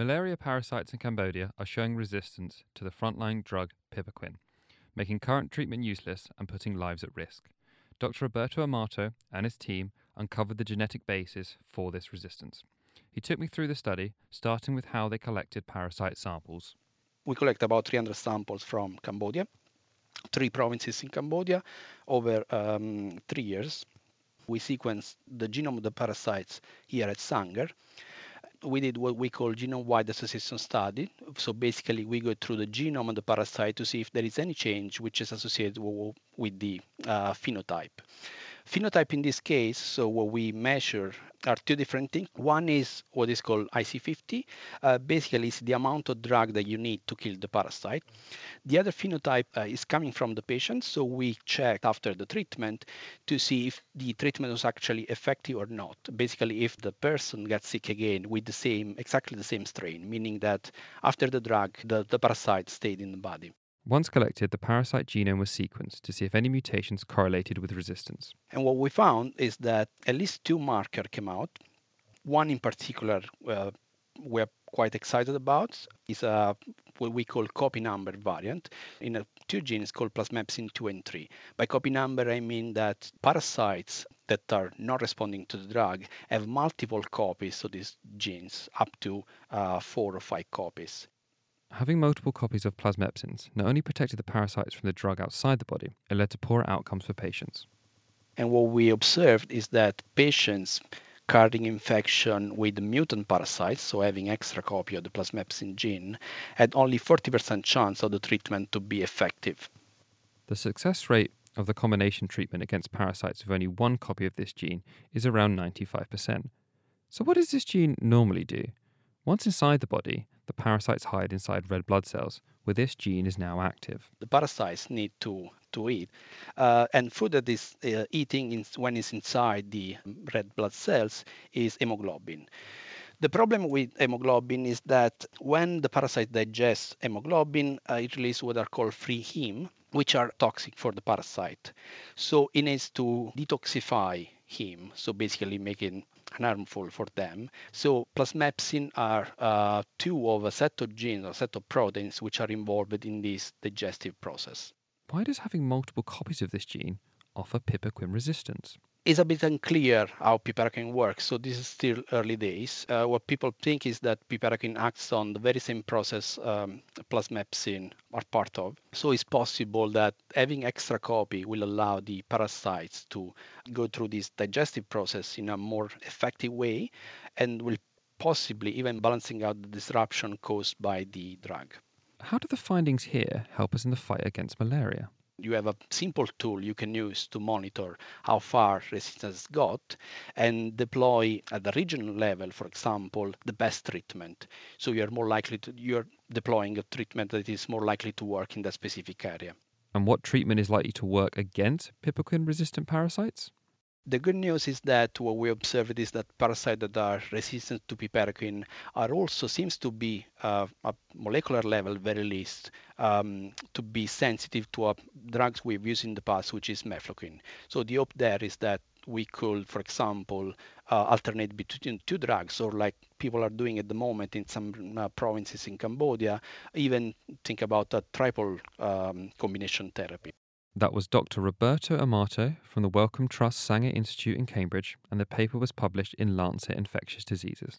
Malaria parasites in Cambodia are showing resistance to the frontline drug piperaquine, making current treatment useless and putting lives at risk. Dr. Roberto Amato and his team uncovered the genetic basis for this resistance. He took me through the study, starting with how they collected parasite samples. We collect about 300 samples from Cambodia, three provinces in Cambodia, over um, three years. We sequence the genome of the parasites here at Sanger we did what we call genome-wide association study. So basically, we go through the genome of the parasite to see if there is any change which is associated with the uh, phenotype. Phenotype in this case, so what we measure are two different things. One is what is called IC50. Uh, basically, it's the amount of drug that you need to kill the parasite. The other phenotype uh, is coming from the patient. So we check after the treatment to see if the treatment was actually effective or not. Basically, if the person gets sick again with the same, exactly the same strain, meaning that after the drug, the, the parasite stayed in the body. Once collected, the parasite genome was sequenced to see if any mutations correlated with resistance. And what we found is that at least two markers came out. One in particular uh, we're quite excited about is a what we call copy number variant in a two genes called plasmepsin 2 and 3. By copy number, I mean that parasites that are not responding to the drug have multiple copies of these genes, up to uh, four or five copies. Having multiple copies of plasmepsins not only protected the parasites from the drug outside the body, it led to poorer outcomes for patients. And what we observed is that patients carrying infection with mutant parasites, so having extra copy of the plasmepsin gene, had only 40% chance of the treatment to be effective. The success rate of the combination treatment against parasites with only one copy of this gene is around 95%. So, what does this gene normally do? Once inside the body, the parasites hide inside red blood cells, where this gene is now active. The parasites need to, to eat, uh, and food that is uh, eating in, when it's inside the red blood cells is hemoglobin. The problem with hemoglobin is that when the parasite digests hemoglobin, uh, it releases what are called free heme, which are toxic for the parasite. So it needs to detoxify heme, so basically making harmful for them. So plasmepsin are uh, two of a set of genes or set of proteins which are involved in this digestive process. Why does having multiple copies of this gene offer piperaquine resistance? It's a bit unclear how piperaquine works, so this is still early days. Uh, what people think is that piperaquine acts on the very same process um, plasmepsin are part of. So it's possible that having extra copy will allow the parasites to go through this digestive process in a more effective way and will possibly even balancing out the disruption caused by the drug. How do the findings here help us in the fight against malaria? You have a simple tool you can use to monitor how far resistance got and deploy at the regional level, for example, the best treatment. So you're more likely to you're deploying a treatment that is more likely to work in that specific area. And what treatment is likely to work against piperaquine resistant parasites? The good news is that what we observed is that parasites that are resistant to piperaquine are also seems to be uh, at molecular level, very least, um, to be sensitive to uh, drugs we've used in the past, which is mefloquine. So the hope there is that we could, for example, uh, alternate between two drugs, or like people are doing at the moment in some uh, provinces in Cambodia, even think about a triple um, combination therapy. That was Dr. Roberto Amato from the Wellcome Trust Sanger Institute in Cambridge, and the paper was published in Lancet Infectious Diseases.